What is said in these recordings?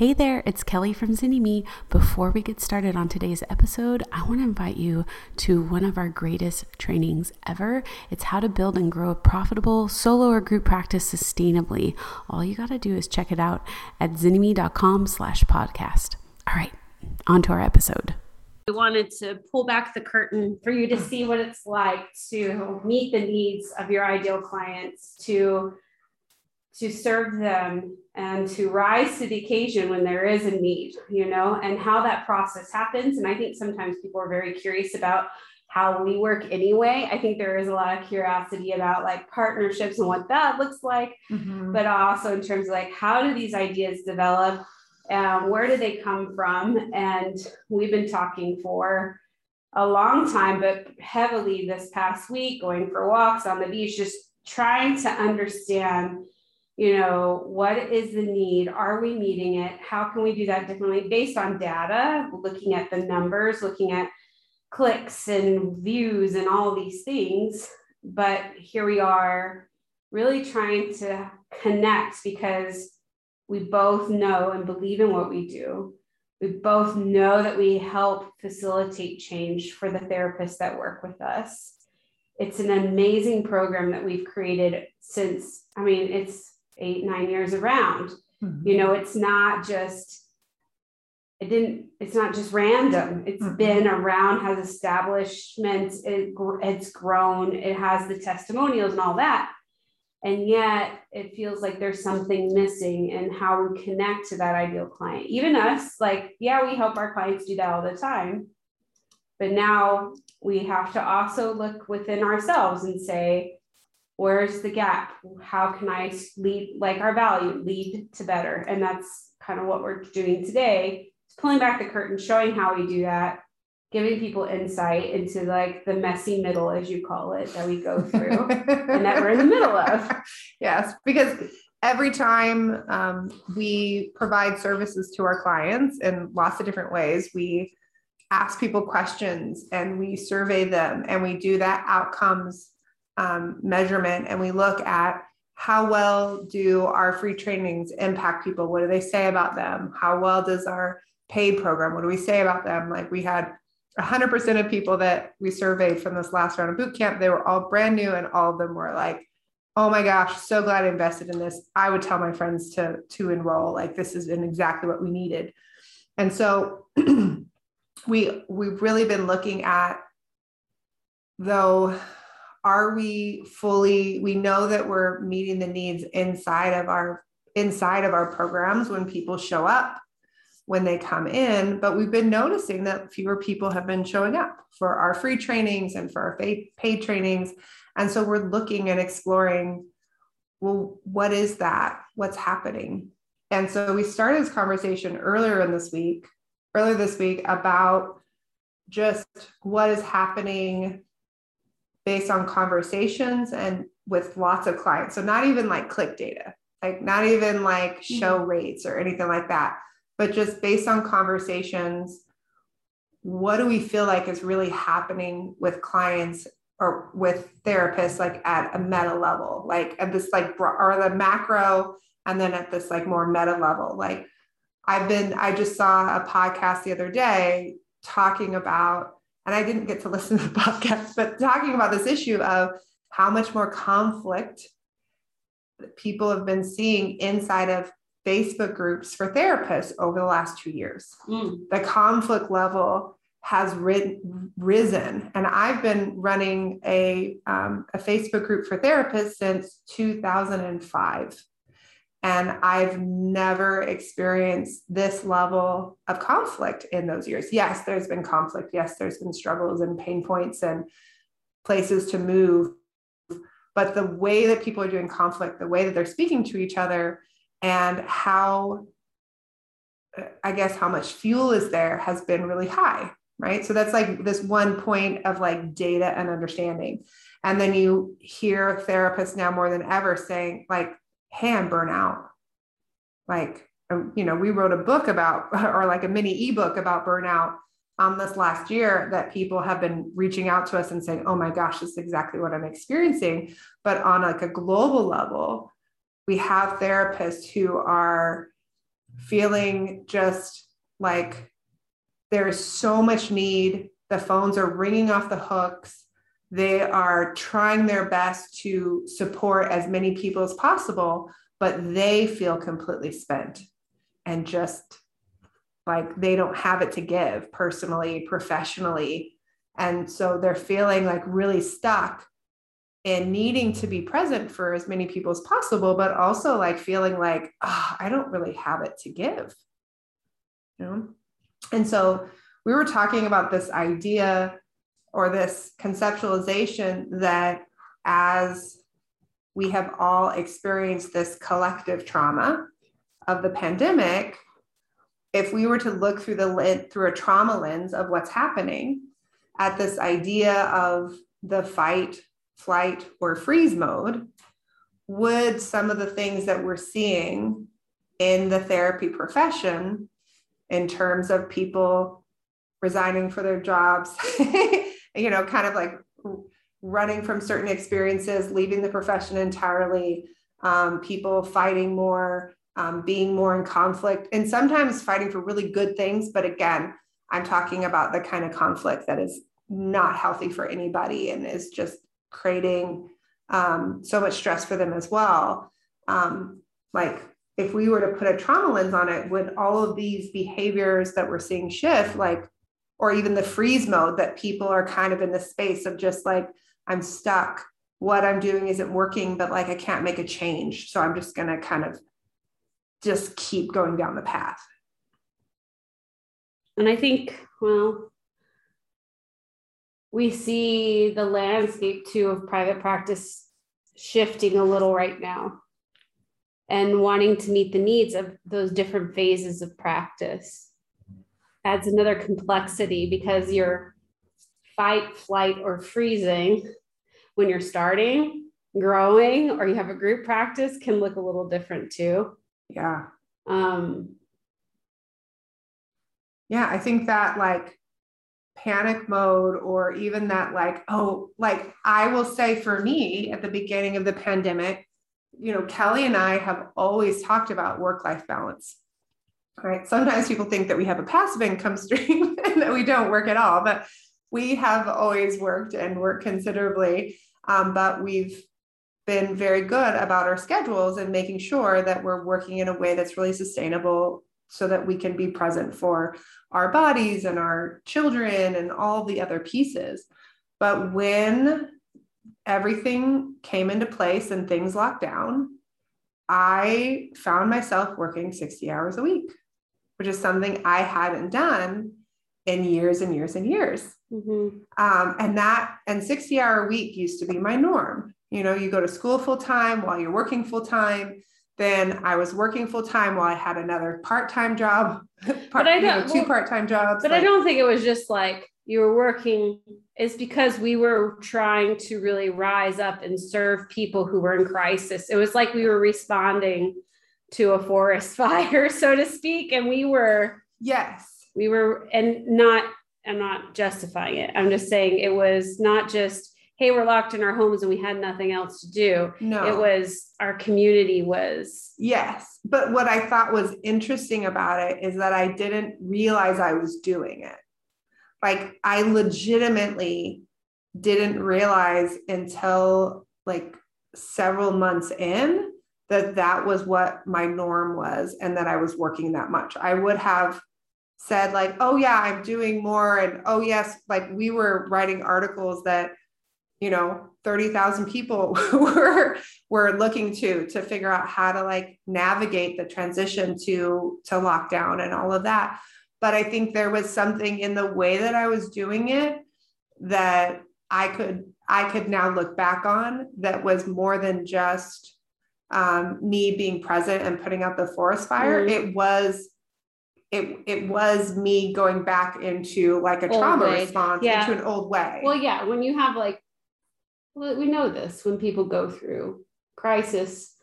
Hey there, it's Kelly from Zynnyme. Before we get started on today's episode, I want to invite you to one of our greatest trainings ever. It's how to build and grow a profitable solo or group practice sustainably. All you got to do is check it out at zynnyme.com slash podcast. All right, on to our episode. We wanted to pull back the curtain for you to see what it's like to meet the needs of your ideal clients, to to serve them and to rise to the occasion when there is a need, you know, and how that process happens. And I think sometimes people are very curious about how we work anyway. I think there is a lot of curiosity about like partnerships and what that looks like, mm-hmm. but also in terms of like how do these ideas develop? Um, where do they come from? And we've been talking for a long time, but heavily this past week, going for walks on the beach, just trying to understand you know what is the need? Are we meeting it? How can we do that differently? Based on data looking at the numbers looking at clicks and views and all these things. But here we are really trying to connect because we both know and believe in what we do. We both know that we help facilitate change for the therapists that work with us. It's an amazing program that we've created since i mean it's eight, nine years around. Mm-hmm. You know, it's not just, it didn't, it's not just random. It's mm-hmm. been around, has establishments, it, it's grown, it has the testimonials and all that. And yet it feels like there's something missing in how we connect to that ideal client. Even us, like, yeah, we help our clients do that all the time. But now we have to also look within ourselves and say, where's the gap? How can i lead like our value lead to better? And that's kind of what we're doing today it's pulling back the curtain showing how we do that giving people insight into like the messy middle as you call it that we go through and that we're in the middle of. Yes because every time um, we provide services to our clients in lots of different ways we ask people questions and we survey them and we do that outcomes um, measurement and we look at how well do our free trainings impact people? What do they say about them? How well does our paid program, what do we say about them? Like we had 100% of people that we surveyed from this last round of boot camp, they were all brand new and all of them were like, oh my gosh, so glad I invested in this. I would tell my friends to, to enroll. Like this is exactly what we needed. And so we, we've really been looking at though are we fully we know that we're meeting the needs inside of our inside of our programs when people show up when they come in but we've been noticing that fewer people have been showing up for our free trainings and for our paid trainings. And so we're looking and exploring well what is that? What's happening? And so we started this conversation earlier in this week earlier this week about just what is happening based on conversations and with lots of clients. So not even like click data, like not even like show mm-hmm. rates or anything like that, but just based on conversations, what do we feel like is really happening with clients or with therapists like at a meta level, like at this like or the macro and then at this like more meta level. Like I've been, I just saw a podcast the other day talking about and I didn't get to listen to the podcast, but talking about this issue of how much more conflict people have been seeing inside of Facebook groups for therapists over the last two years. Mm. The conflict level has risen. And I've been running a, um, a Facebook group for therapists since 2005. And I've never experienced this level of conflict in those years. Yes, there's been conflict. Yes, there's been struggles and pain points and places to move. But the way that people are doing conflict, the way that they're speaking to each other, and how, uh, I guess, how much fuel is there has been really high, right? So that's like this one point of like data and understanding. And then you hear therapists now more than ever saying, like, hey, I'm burnout. Like, um, you know, we wrote a book about, or like a mini ebook about burnout um, this last year that people have been reaching out to us and saying, oh my gosh, this is exactly what I'm experiencing. But on like a global level, we have therapists who are feeling just like there is so much need. The phones are ringing off the hooks. They are trying their best to support as many people as possible, but they feel completely spent and just like they don't have it to give personally, professionally. And so they're feeling like really stuck in needing to be present for as many people as possible, but also like feeling like, oh, I don't really have it to give. You know? And so we were talking about this idea or this conceptualization that as we have all experienced this collective trauma of the pandemic, if we were to look through the through a trauma lens of what's happening at this idea of the fight, flight, or freeze mode, would some of the things that we're seeing in the therapy profession in terms of people resigning for their jobs, you know, kind of like running from certain experiences, leaving the profession entirely, um, people fighting more, um, being more in conflict, and sometimes fighting for really good things. But again, I'm talking about the kind of conflict that is not healthy for anybody and is just creating um, so much stress for them as well. Um, like if we were to put a trauma lens on it, would all of these behaviors that we're seeing shift, like, or even the freeze mode that people are kind of in the space of just like, I'm stuck. What I'm doing isn't working, but like I can't make a change. So I'm just going to kind of just keep going down the path. And I think, well, we see the landscape too of private practice shifting a little right now and wanting to meet the needs of those different phases of practice adds another complexity because you're fight, flight, or freezing when you're starting, growing, or you have a group practice can look a little different too. Yeah. Um, yeah, I think that like panic mode or even that like oh like i will say for me at the beginning of the pandemic you know kelly and i have always talked about work life balance right sometimes people think that we have a passive income stream and that we don't work at all but we have always worked and worked considerably um, but we've been very good about our schedules and making sure that we're working in a way that's really sustainable so that we can be present for our bodies and our children and all the other pieces. But when everything came into place and things locked down, I found myself working 60 hours a week, which is something I hadn't done in years and years and years. Mm-hmm. Um, and that, and 60 hour week used to be my norm. You know, you go to school full time while you're working full time. Then I was working full time while I had another part time job, part, but I don't, you know, two part time jobs. But like, I don't think it was just like you were working. It's because we were trying to really rise up and serve people who were in crisis. It was like we were responding to a forest fire, so to speak, and we were yes, we were, and not. I'm not justifying it. I'm just saying it was not just hey, we're locked in our homes and we had nothing else to do. No. It was our community was. Yes. But what I thought was interesting about it is that I didn't realize I was doing it. Like I legitimately didn't realize until like several months in that that was what my norm was and that I was working that much. I would have said like, "Oh yeah, I'm doing more," and "Oh yes," like we were writing articles that you know 30,000 people were were looking to to figure out how to like navigate the transition to to lockdown and all of that but i think there was something in the way that i was doing it that i could i could now look back on that was more than just um, me being present and putting out the forest fire mm-hmm. it was it it was me going back into like a old trauma way. response yeah. into an old way. Well, yeah, when you have like we know this when people go through crisis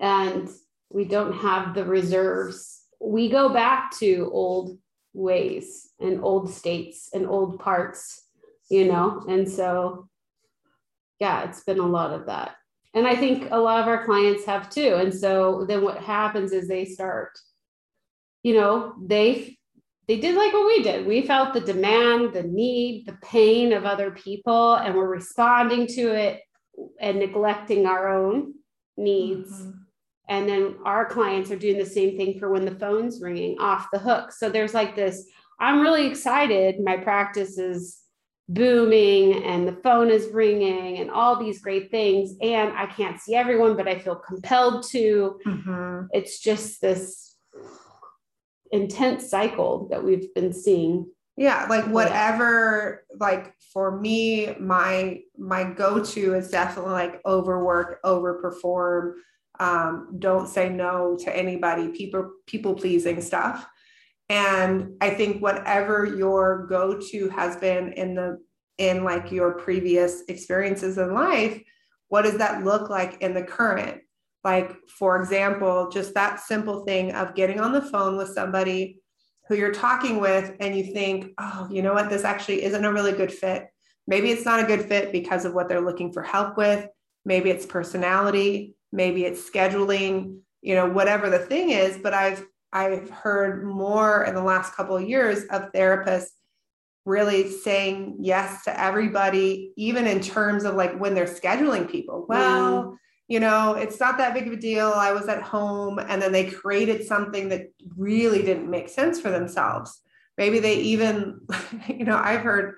and we don't have the reserves we go back to old ways and old states and old parts you know and so yeah it's been a lot of that and i think a lot of our clients have too and so then what happens is they start you know, they they did like what we did. We felt the demand, the need, the pain of other people, and we're responding to it and neglecting our own needs. Mm-hmm. And then our clients are doing the same thing for when the phone's ringing off the hook. So there's like this I'm really excited. My practice is booming and the phone is ringing and all these great things. And I can't see everyone, but I feel compelled to. Mm-hmm. It's just this intense cycle that we've been seeing. Yeah, like whatever, like for me, my my go-to is definitely like overwork, overperform, um, don't say no to anybody, people people pleasing stuff. And I think whatever your go to has been in the in like your previous experiences in life, what does that look like in the current? Like, for example, just that simple thing of getting on the phone with somebody who you're talking with and you think, oh, you know what, this actually isn't a really good fit. Maybe it's not a good fit because of what they're looking for help with. Maybe it's personality. Maybe it's scheduling, you know, whatever the thing is. But I've I've heard more in the last couple of years of therapists really saying yes to everybody, even in terms of like when they're scheduling people. Well, yeah. you know, it's not that big of a deal. I was at home and then they created something that really didn't make sense for themselves. Maybe they even, you know, I've heard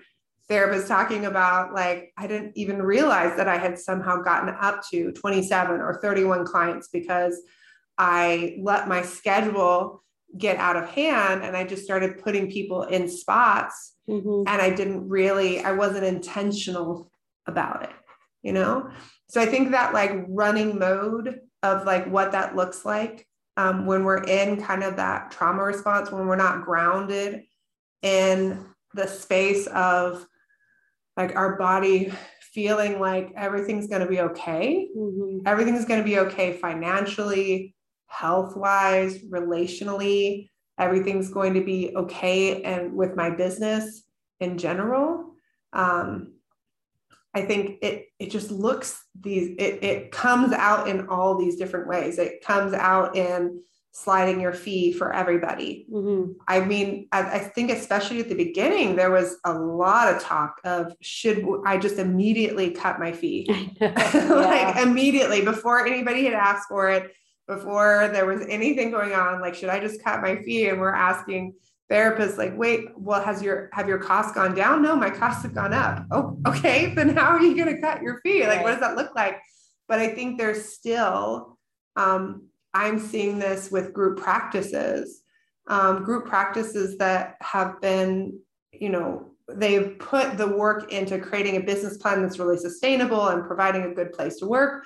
therapists talking about like, I didn't even realize that I had somehow gotten up to 27 or 31 clients because I let my schedule get out of hand and I just started putting people in spots mm-hmm. and I didn't really, I wasn't intentional about it, you know? So I think that like running mode of like what that looks like um, when we're in kind of that trauma response, when we're not grounded in the space of like our body feeling like everything's going to be okay. Mm-hmm. Everything's going to be okay financially, health wise, relationally, everything's going to be okay. And with my business in general, um, I think it it just looks these it, it comes out in all these different ways. It comes out in sliding your fee for everybody. Mm-hmm. I mean, I, I, think especially at the beginning, there was a lot of talk of should I just immediately cut my fee? like immediately before anybody had asked for it before there was anything going on like should i just cut my fee? And we're asking therapists like wait well has your have your costs gone down? No my costs have gone up. Oh okay then how are you going to cut your fee? Like what does that look like? But i think there's still um, i'm seeing this with group practices um, group practices that have been you know they've put the work into creating a business plan that's really sustainable and providing a good place to work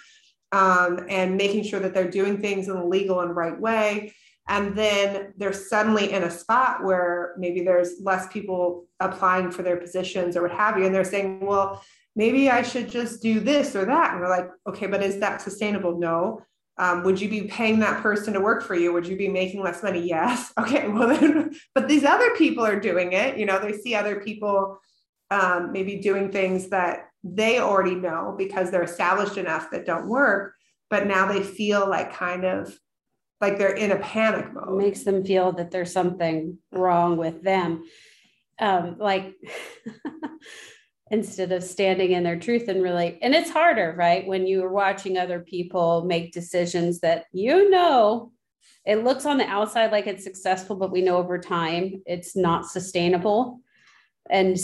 um, and making sure that they're doing things in the legal and right way. And then they're suddenly in a spot where maybe there's less people applying for their positions or what have you. And they're saying, well, maybe I should just do this or that. And we're like, okay, but is that sustainable? No. Um, would you be paying that person to work for you? Would you be making less money? Yes. Okay. Well, then, but these other people are doing it. You know, they see other people um, maybe doing things that they already know because they're established enough that don't work but now they feel like kind of like they're in a panic mode. It makes them feel that there's something wrong with them. Um, like instead of standing in their truth and really and it's harder right? When you're watching other people make decisions that you know it looks on the outside like it's successful but we know over time it's not sustainable. And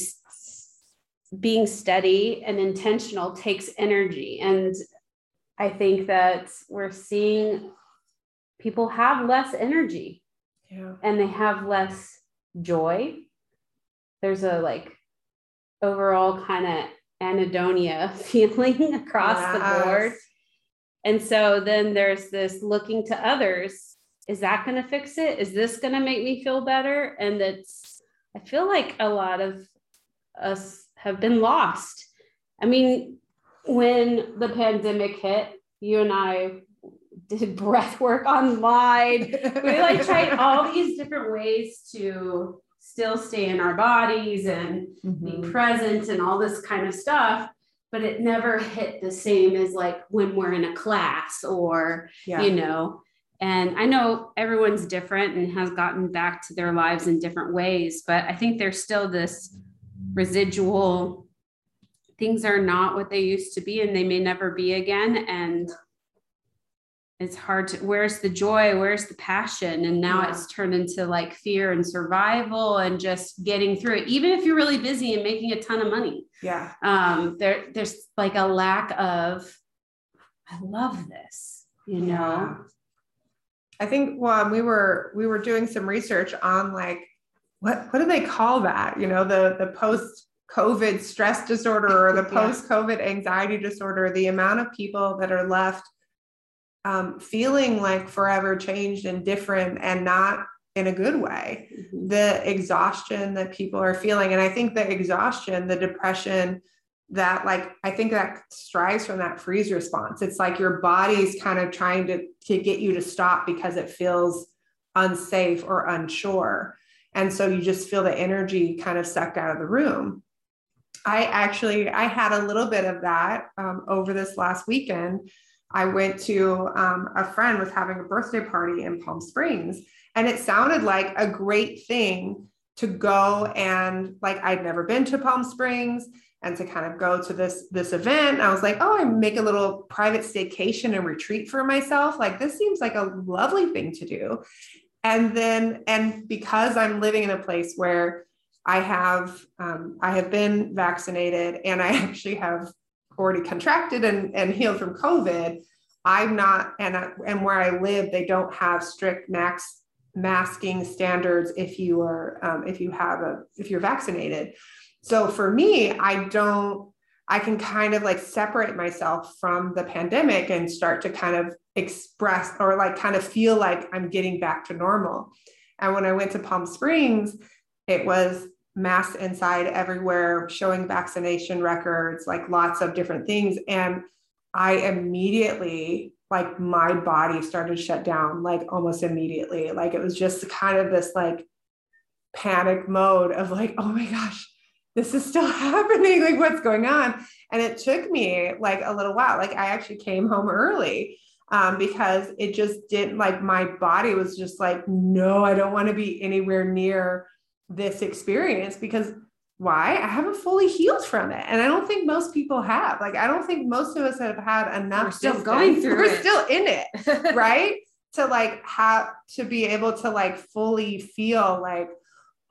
being steady and intentional takes energy. And I think that we're seeing people have less energy yeah. and they have less joy. There's a like overall kind of anhedonia feeling across yes. the board. And so then there's this looking to others. Is that going to fix it? Is this going to make me feel better? And it's, I feel like a lot of us have been lost. I mean, when the pandemic hit, you and I did breath work online. we like tried all these different ways to still stay in our bodies and mm-hmm. be present and all this kind of stuff but it never hit the same as like when we're in a class or yeah. you know And I know everyone's different and has gotten back to their lives in different ways, but I think there's still this residual things are not what they used to be and they may never be again. And it's hard to where's the joy where's the passion and now yeah. it's turned into like fear and survival and just getting through it even if you're really busy and making a ton of money yeah um there there's like a lack of i love this you know yeah. i think well we were we were doing some research on like what what do they call that you know the the post covid stress disorder or the post covid anxiety disorder the amount of people that are left um, feeling like forever changed and different and not in a good way. Mm-hmm. The exhaustion that people are feeling. And I think the exhaustion, the depression, that like I think that strives from that freeze response. It's like your body's kind of trying to, to get you to stop because it feels unsafe or unsure. And so you just feel the energy kind of sucked out of the room. I actually I had a little bit of that um, over this last weekend I went to um, a friend was having a birthday party in Palm Springs, and it sounded like a great thing to go and like I'd never been to Palm Springs and to kind of go to this this event. I was like, oh, I make a little private staycation and retreat for myself. Like this seems like a lovely thing to do. And then and because I'm living in a place where I have um, I have been vaccinated and I actually have already contracted and, and healed from COVID, I'm not, and, I, and where I live, they don't have strict max masking standards if you are, um, if you have a, if you're vaccinated. So for me, I don't, I can kind of like separate myself from the pandemic and start to kind of express or like kind of feel like I'm getting back to normal. And when I went to Palm Springs, it was masks inside everywhere, showing vaccination records, like lots of different things. And I immediately, like, my body started shut down, like, almost immediately. Like, it was just kind of this, like, panic mode of, like, oh my gosh, this is still happening. Like, what's going on? And it took me, like, a little while. Like, I actually came home early. Um, because it just didn't like my body was just like, no, I don't want to be anywhere near this experience because why? I haven't fully healed from it. And I don't think most people have. Like, I don't think most of us have had enough. We're still going through We're it. still in it, right? to like have to be able to like fully feel like,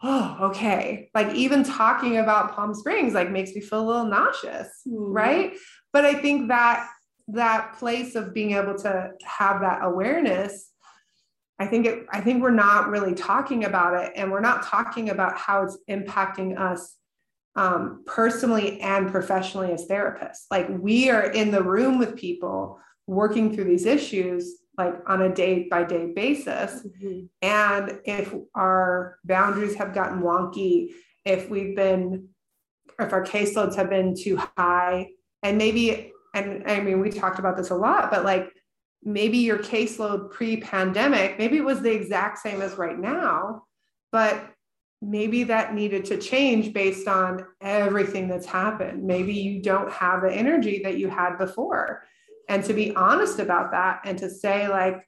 oh, okay. Like even talking about Palm Springs like makes me feel a little nauseous, mm. right? But I think that that place of being able to have that awareness I think it, I think we're not really talking about it, and we're not talking about how it's impacting us um, personally and professionally as therapists. Like we are in the room with people working through these issues like on a day by day basis. Mm-hmm. And if our boundaries have gotten wonky, if we've been, if our caseloads have been too high, and maybe, and I mean, we talked about this a lot, but like maybe your caseload pre pandemic, maybe it was the exact same as right now, but maybe that needed to change based on everything that's happened. Maybe you don't have the energy that you had before. And to be honest about that and to say, like,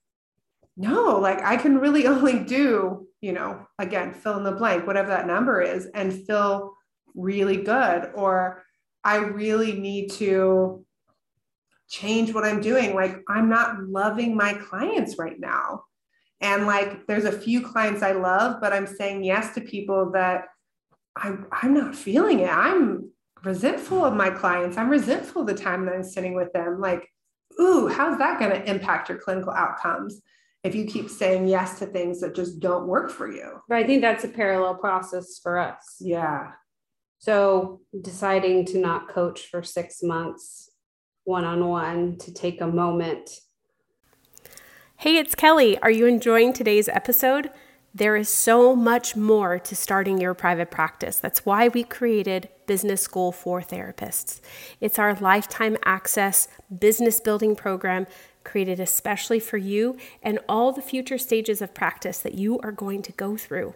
no, like I can really only do, you know, again, fill in the blank, whatever that number is, and feel really good. Or I really need to change what I'm doing. Like, I'm not loving my clients right now. And like, there's a few clients I love, but I'm saying yes to people that I'm, I'm not feeling it. I'm resentful of my clients. I'm resentful of the time that I'm sitting with them. Like, ooh, how's that going to impact your clinical outcomes? if you keep saying yes to things that just don't work for you. But I think that's a parallel process for us. Yeah. So deciding to not coach for six months one on one to take a moment. Hey, it's Kelly. Are you enjoying today's episode? There is so much more to starting your private practice. That's why we created Business School for Therapists. It's our lifetime access business building program created especially for you and all the future stages of practice that you are going to go through.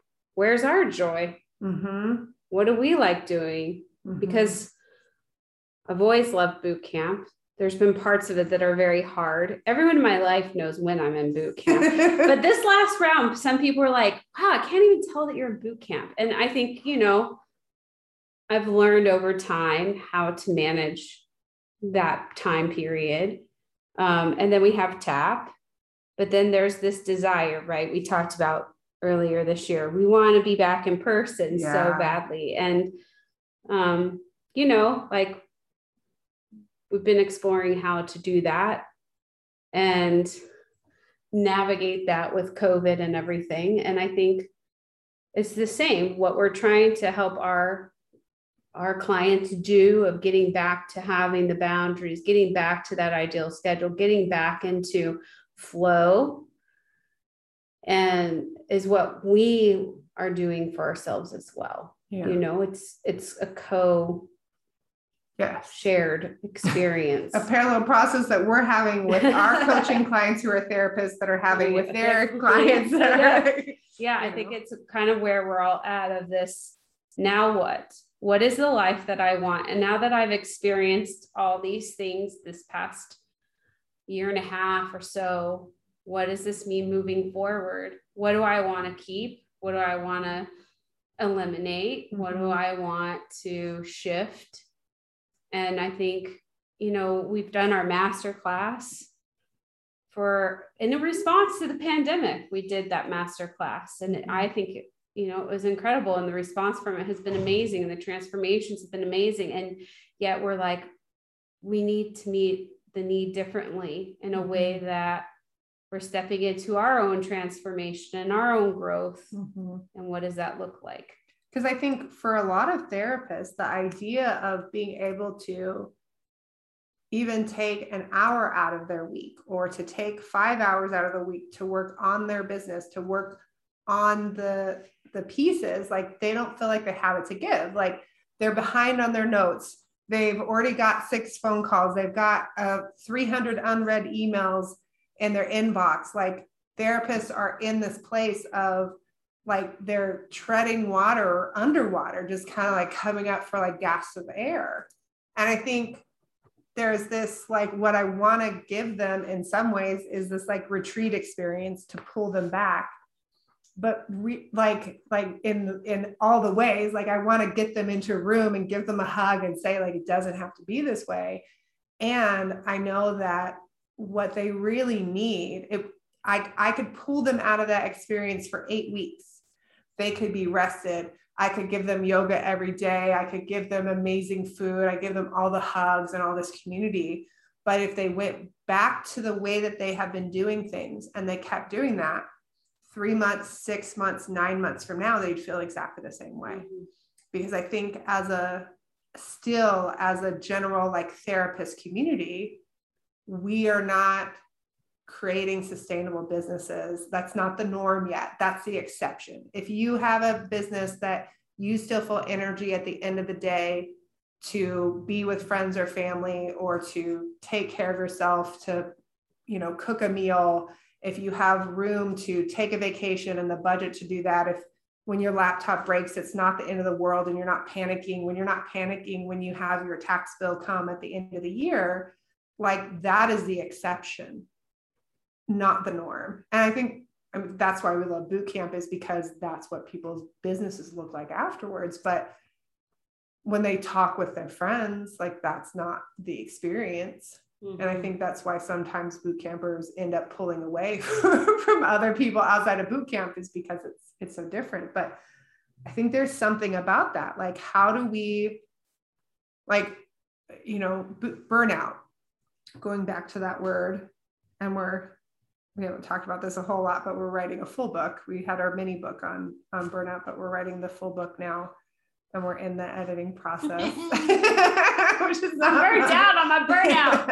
where's our joy? Mm-hmm. What do we like doing? Mm-hmm. Because I've always loved boot camp. There's been parts of it that are very hard. Everyone in my life knows when I'm in boot camp. but this last round, some people were like, wow, I can't even tell that you're in boot camp. And I think, you know, I've learned over time how to manage that time period. Um, and then we have TAP, but then there's this desire, right? We talked about earlier this year. We want to be back in person yeah. so badly. And, um, you know, like we've been exploring how to do that and navigate that with COVID and everything. And I think it's the same. What we're trying to help our our clients do of getting back to having the boundaries, getting back to that ideal schedule, getting back into flow and is what we are doing for ourselves as well. Yeah. You know, it's it's a co yes. shared experience. a parallel process that we're having with our coaching clients who are therapists that are having with their clients. yeah, are, yeah I think it's kind of where we're all at of this. Now what? What is the life that I want? And now that I've experienced all these things this past year and a half or so, what does this mean moving forward? What do I want to keep? What do I want to eliminate? What do mm-hmm. I want to shift? And I think, you know, we've done our master class for in response to the pandemic. We did that master class. And I think, you know, it was incredible. And the response from it has been amazing. And the transformations have been amazing. And yet we're like, we need to meet the need differently in a way mm-hmm. that we're stepping into our own transformation and our own growth. Mm-hmm. And what does that look like? Because I think for a lot of therapists, the idea of being able to even take an hour out of their week or to take five hours out of the week to work on their business, to work on the the pieces, like they don't feel like they have it to give. Like they're behind on their notes. They've already got six phone calls. They've got uh, 300 unread emails in their inbox. Like therapists are in this place of like they're treading water or underwater, just kind of like coming up for like gasps of air. And I think there's this like what I want to give them in some ways is this like retreat experience to pull them back. But re- like like in in all the ways, like I want to get them into a room and give them a hug and say like it doesn't have to be this way. And I know that what they really need, it I, I could pull them out of that experience for eight weeks they could be rested. I could give them yoga every day. I could give them amazing food. I give them all the hugs and all this community. But if they went back to the way that they have been doing things and they kept doing that, three months, six months, nine months from now, they'd feel exactly the same way. Mm-hmm. Because I think as a still as a general like therapist community, we are not creating sustainable businesses. That's not the norm yet. That's the exception. If you have a business that you still feel energy at the end of the day to be with friends or family or to take care of yourself, to, you know, cook a meal, if you have room to take a vacation and the budget to do that, if when your laptop breaks, it's not the end of the world and you're not panicking, when you're not panicking when you have your tax bill come at the end of the year, like that is the exception not the norm. And I think I mean, that's why we love boot camp is because that's what people's businesses look like afterwards. But when they talk with their friends, like that's not the experience. Mm-hmm. And I mm-hmm. think that's why sometimes boot campers end up pulling away from other people outside of boot camp is because it's it's so different. But I think there's something about that. Like, how do we, like, you know, b- burnout? Going back to that word, and we're we haven't talked about this a whole lot, but we're writing a full book. We had our mini book on on burnout, but we're writing the full book now, and we're in the editing process, which is not I'm burnt out on my burnout.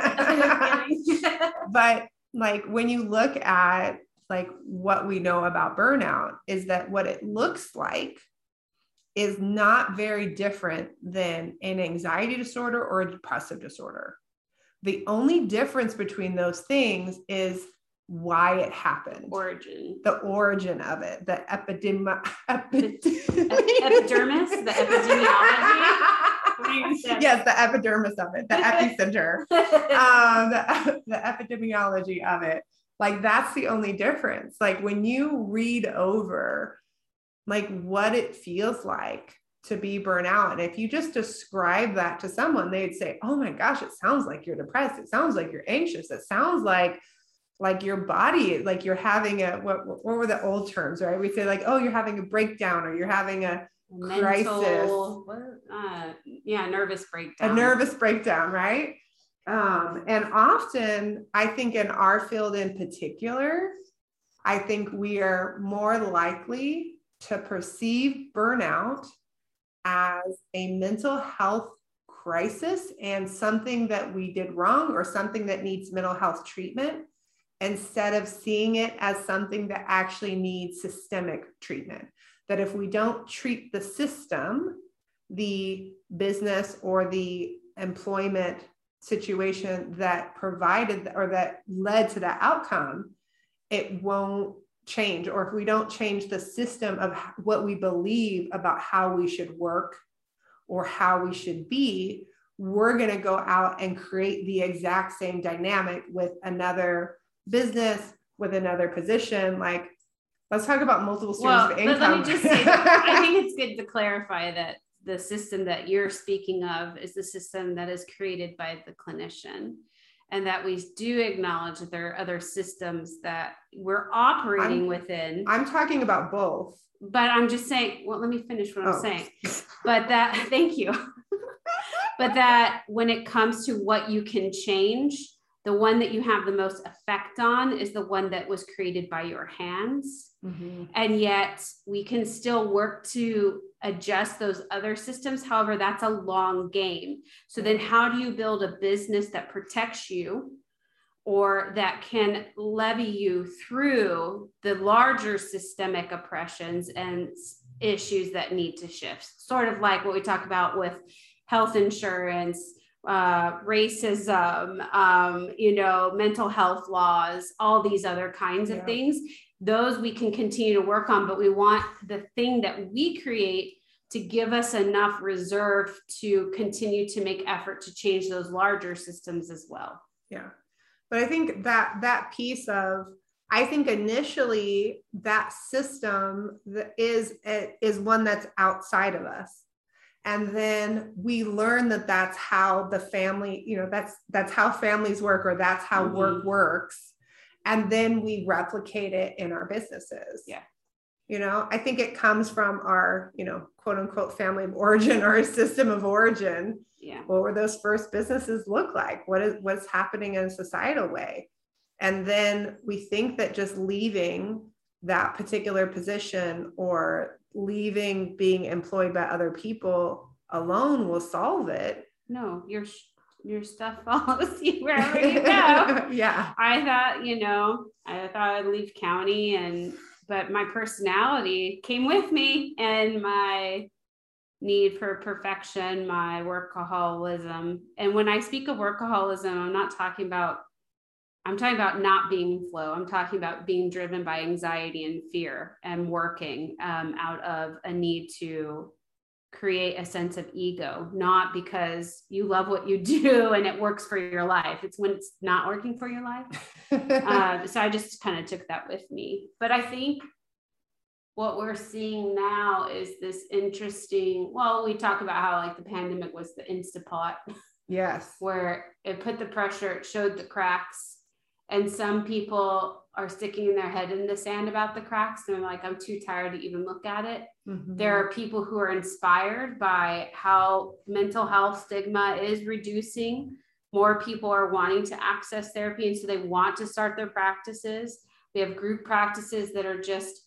but like when you look at like what we know about burnout is that what it looks like is not very different than an anxiety disorder or a depressive disorder. The only difference between those things is why it happened. Origin. The origin of it, the epidemi- epidermis, the epidemiology. yes, the epidermis of it, the epicenter, um, the, the epidemiology of it. Like that's the only difference. Like when you read over like what it feels like to be burnout. And if you just describe that to someone, they'd say, Oh my gosh, it sounds like you're depressed. It sounds like you're anxious. It sounds like like your body, like you're having a what what were the old terms, right? We say like, oh, you're having a breakdown or you're having a crisis. What, uh, yeah, nervous breakdown. A nervous breakdown, right? Um, and often, I think in our field in particular, I think we are more likely to perceive burnout as a mental health crisis and something that we did wrong or something that needs mental health treatment instead of seeing it as something that actually needs systemic treatment. That if we don't treat the system, the business or the employment situation that provided or that led to that outcome, it won't change. Or if we don't change the system of what we believe about how we should work or how we should be, we're going to go out and create the exact same dynamic with another business with another position like let's talk about multiple streams well, of income let me just say i think it's good to clarify that the system that you're speaking of is the system that is created by the clinician and that we do acknowledge that there are other systems that we're operating I'm, within i'm talking about both but i'm just saying well let me finish what oh. i'm saying but that thank you but that when it comes to what you can change the one that you have the most effect on is the one that was created by your hands. Mm-hmm. And yet we can still work to adjust those other systems. However, that's a long game. So then, how do you build a business that protects you or that can levy you through the larger systemic oppressions and issues that need to shift? Sort of like what we talk about with health insurance uh, racism, um, you know, mental health laws, all these other kinds of things. Those we can continue to work on, but we want the thing that we create to give us enough reserve to continue to make effort to change those larger systems as well. Yeah. But I think that that piece of I think initially that system is is one that's outside of us and then we learn that that's how the family you know that's that's how families work or that's how mm-hmm. work works and then we replicate it in our businesses. Yeah. You know i think it comes from our you know quote unquote family of origin or system of origin. Yeah. What were those first businesses look like? What is what's happening in a societal way? And then we think that just leaving that particular position or leaving being employed by other people alone will solve it. No, your your stuff follows you wherever you go. yeah. I thought, you know, I thought I'd leave county and but my personality came with me and my need for perfection, my workaholism. And when I speak of workaholism, I'm not talking about I'm talking about not being flow. I'm talking about being driven by anxiety and fear and working um, out of a need to create a sense of ego, not because you love what you do and it works for your life. It's when it's not working for your life. uh, so I just kind of took that with me. But I think what we're seeing now is this interesting. Well, we talk about how like the pandemic was the Instapot. Yes. Where it put the pressure, it showed the cracks and some people are sticking their head in the sand about the cracks and I'm like, I'm too tired to even look at it. Mm-hmm. There are people who are inspired by how mental health stigma is reducing more people are wanting to access therapy and so they want to start their practices we have group practices that are just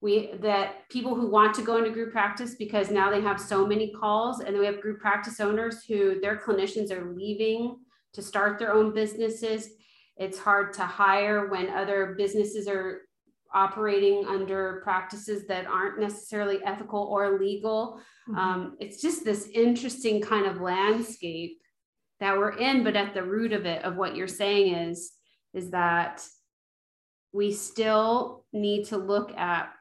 we that people who want to go into group practice because now they have so many calls and then we have group practice owners who their clinicians are leaving to start their own businesses it's hard to hire when other businesses are operating under practices that aren't necessarily ethical or legal mm-hmm. um, it's just this interesting kind of landscape that we're in but at the root of it of what you're saying is is that we still need to look at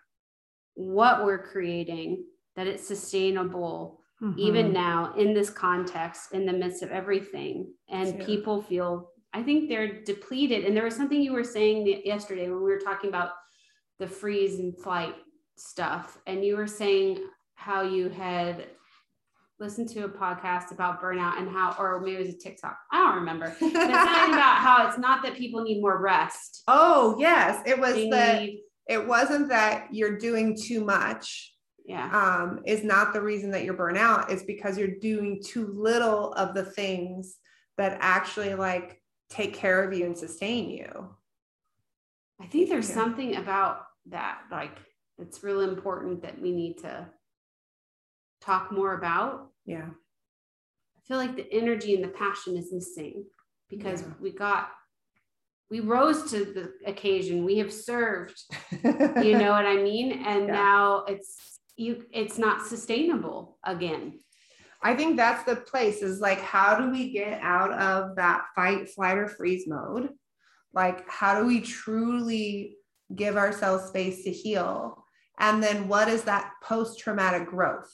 what we're creating, that it's sustainable, mm-hmm. even now in this context, in the midst of everything. And yeah. people feel, I think they're depleted. And there was something you were saying yesterday when we were talking about the freeze and flight stuff. And you were saying how you had listened to a podcast about burnout and how, or maybe it was a TikTok. I don't remember. But about how it's not that people need more rest. Oh yes, it was they that. Need, it wasn't that you're doing too much. Yeah. Um, is not the reason that you're burnout. It's because you're doing too little of the things that actually like take care of you and sustain you. I think there's yeah. something about that, like it's really important that we need to talk more about. Yeah. I feel like the energy and the passion is missing because yeah. we got we rose to the occasion. We have served. you know what I mean? And yeah. now it's you it's not sustainable again. I think that's the place is like how do we get out of that fight, flight, or freeze mode? Like, how do we truly give ourselves space to heal? And then what is that post traumatic growth?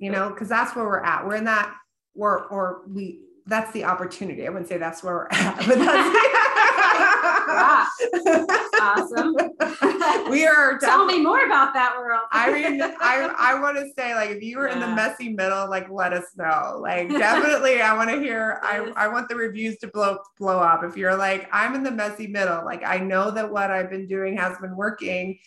you know, because that's where we're at. We're in that, or or we that's the opportunity. I wouldn't say that's where we're at, but that's awesome. we are. Tell me more about that world. I mean, I I want to say like if you were yeah. in the messy middle, like let us know. Like definitely, I want to hear. I I want the reviews to blow blow up. If you're like I'm in the messy middle, like I know that what I've been doing has been working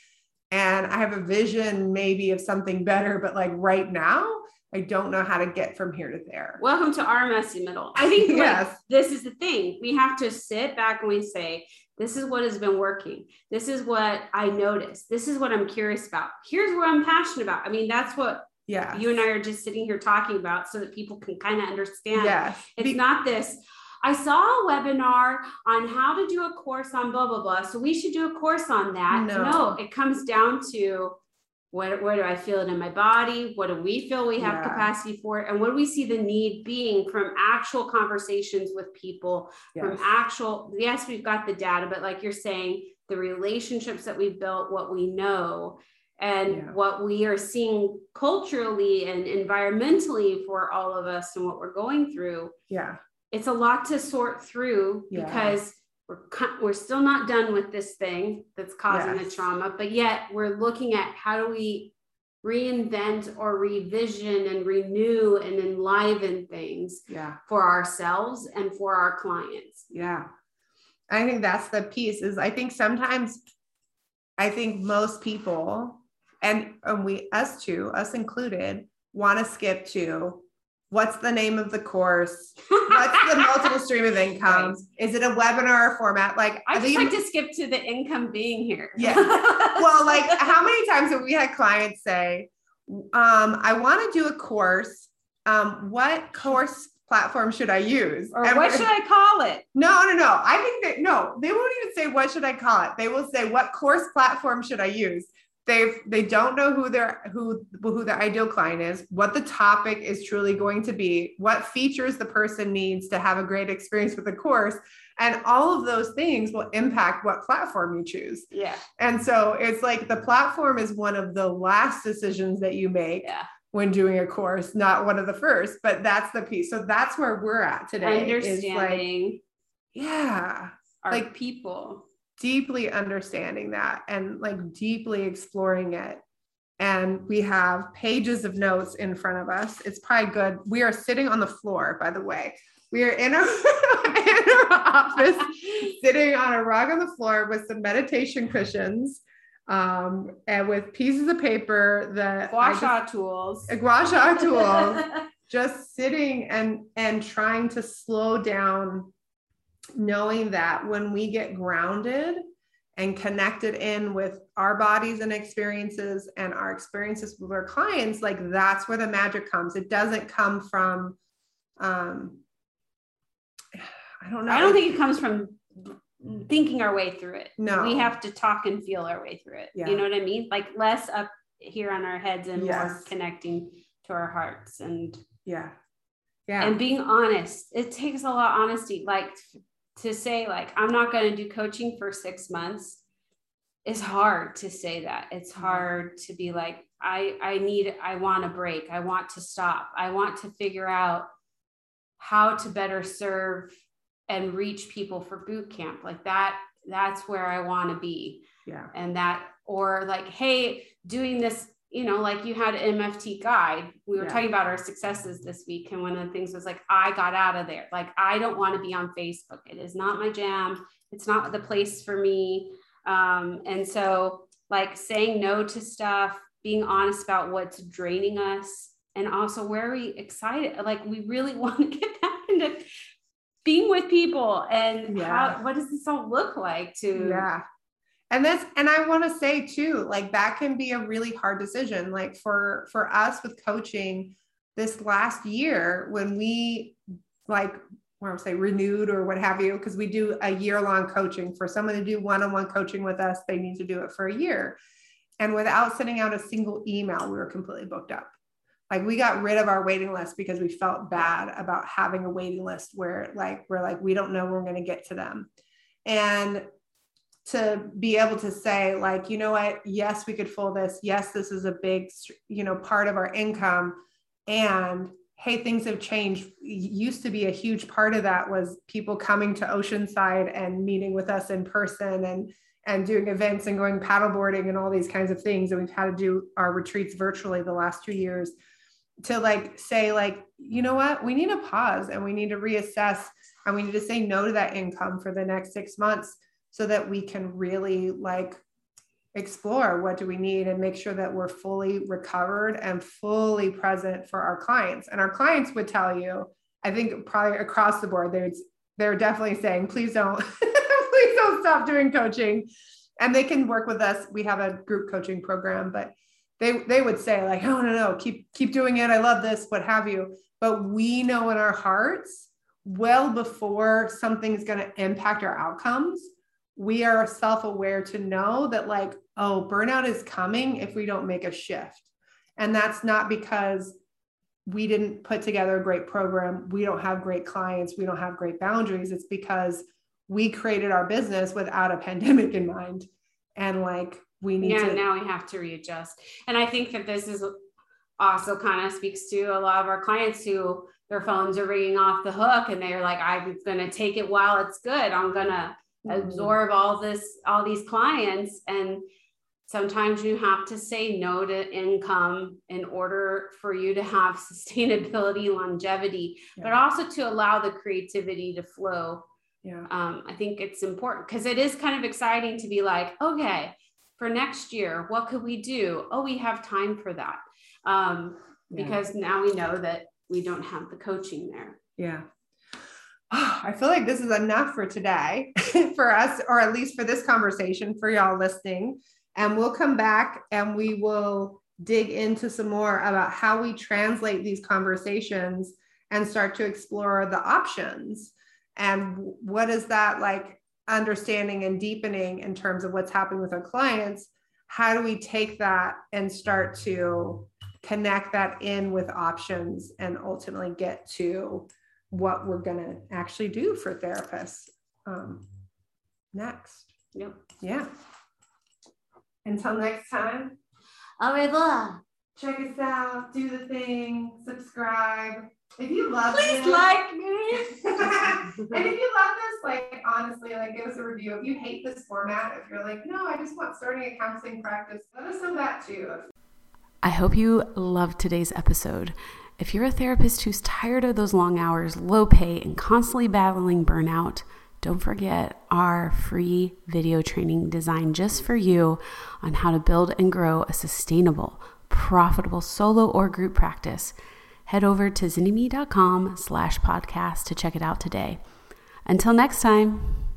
and I have a vision maybe of something better, but like right now, I don't know how to get from here to there. Welcome to our messy middle. I think yes. Like, this is the thing. We have to sit back and we say, this is what has been working. This is what I noticed. This is what I'm curious about. Here's what I'm passionate about. I mean, that's what yeah you and I are just sitting here talking about so that people can kind of understand. Yeah. It's Be- not this, I saw a webinar on how to do a course on blah, blah, blah. So we should do a course on that. No, no it comes down to what, where do I feel it in my body? What do we feel we have yeah. capacity for? And what do we see the need being from actual conversations with people, yes. from actual, yes, we've got the data, but like you're saying, the relationships that we've built, what we know, and yeah. what we are seeing culturally and environmentally for all of us and what we're going through. Yeah it's a lot to sort through yeah. because we're we're still not done with this thing that's causing yes. the trauma, but yet we're looking at how do we reinvent or revision and renew and enliven things yeah. for ourselves and for our clients. Yeah. I think that's the piece is I think sometimes I think most people and, and we us too, us included, want to skip to What's the name of the course? What's the multiple stream of income? Is it a webinar format? Like I just like to skip to the income being here. Yeah. well, like how many times have we had clients say, um, I want to do a course. Um, what course platform should I use? Or and what should I call it? No, no, no. I think that no, they won't even say what should I call it. They will say what course platform should I use? They they don't know who their who who the ideal client is what the topic is truly going to be what features the person needs to have a great experience with the course and all of those things will impact what platform you choose. Yeah. And so it's like the platform is one of the last decisions that you make yeah. when doing a course not one of the first but that's the piece. So that's where we're at today understanding like, yeah. our like people deeply understanding that and like deeply exploring it. And we have pages of notes in front of us. It's probably good. We are sitting on the floor, by the way. We are in our, in our office, sitting on a rug on the floor with some meditation cushions um, and with pieces of paper that gua sha tools, gua sha tools, just sitting and and trying to slow down knowing that when we get grounded and connected in with our bodies and experiences and our experiences with our clients like that's where the magic comes it doesn't come from um i don't know I don't think it comes from thinking our way through it. No. We have to talk and feel our way through it. Yeah. You know what I mean? Like less up here on our heads and more connecting to our hearts and yeah yeah and being honest. It takes a lot of honesty. Like to say like I'm not going to do coaching for 6 months is hard to say that. It's hard to be like I I need I want a break. I want to stop. I want to figure out how to better serve and reach people for boot camp. Like that that's where I want to be yeah and that or like hey doing this you know like you had mft guide. We were Yeah. talking about our successes this week and one of the things was like i got out of there. Like i don't want to be on facebook. It is not my jam. It's not the place for me. Um, and so like saying no to stuff being honest about what's draining us and also where are we excited? Like we really want to get back into being with people and Yeah. how what does this all look like to yeah and that's and i want to say too like that can be a really hard decision like for for us with coaching this last year when we like I would say renewed or what have you because we do a year long coaching. For someone to do one-on-one coaching with us they need to do it for a year. And without sending out a single email we were completely booked up. Like we got rid of our waiting list because we felt bad about having a waiting list where like we're like we don't know when we're going to get to them. And to be able to say like you know what? Yes we could fold this. Yes this is a big you know part of our income. And hey things have changed. Used to be a huge part of that was people coming to oceanside and meeting with us in person and and doing events and going paddleboarding and all these kinds of things. And we've had to do our retreats virtually the last two years to like say like you know what? We need to pause and we need to reassess and we need to say no to that income for the next six months so that we can really like explore what do we need and make sure that we're fully recovered and fully present for our clients. And our clients would tell you i think probably across the board they're they're definitely saying please don't please don't stop doing coaching. And they can work with us. We have a group coaching program but they they would say like oh no no keep keep doing it. I love this what have you. But we know in our hearts well before something's going to impact our outcomes we are self-aware to know that like oh burnout is coming if we don't make a shift. And that's not because we didn't put together a great program. We don't have great clients. We don't have great boundaries. It's because we created our business without a pandemic in mind. And like we need yeah to now we have to readjust. And i think that this is also kind of speaks to a lot of our clients who their phones are ringing off the hook and they're like i'm going to take it while it's good. I'm going to Mhm. absorb all this all these clients and sometimes you have to say no to income in order for you to have sustainability longevity but also to allow the creativity to flow yeah um, I think it's important because it is kind of exciting to be like, okay, for next year, what could we do? Oh, we have time for that. Um, Yeah. because now we know that we don't have the coaching there. Yeah. I feel like this is enough for today for us, or at least for this conversation for y'all listening. And we'll come back and we will dig into some more about how we translate these conversations and start to explore the options. And what is that like understanding and deepening in terms of what's happening with our clients? How do we take that and start to connect that in with options and ultimately get to what we're going to actually do for therapists um, next. Yep. Yeah. Until next time, Au revoir. check us out, do the thing, subscribe. If you love Please this, like me. and if you love this, like honestly, like give us a review. If you hate this format, if you're like, no, I just want starting a counseling practice, let us know that too. I hope you loved today's episode. If you're a therapist who's tired of those long hours, low pay, and constantly battling burnout, don't forget our free video training designed just for you on how to build and grow a sustainable, profitable solo or group practice. head over to zynnyme.com slash podcast to check it out today. Until next time.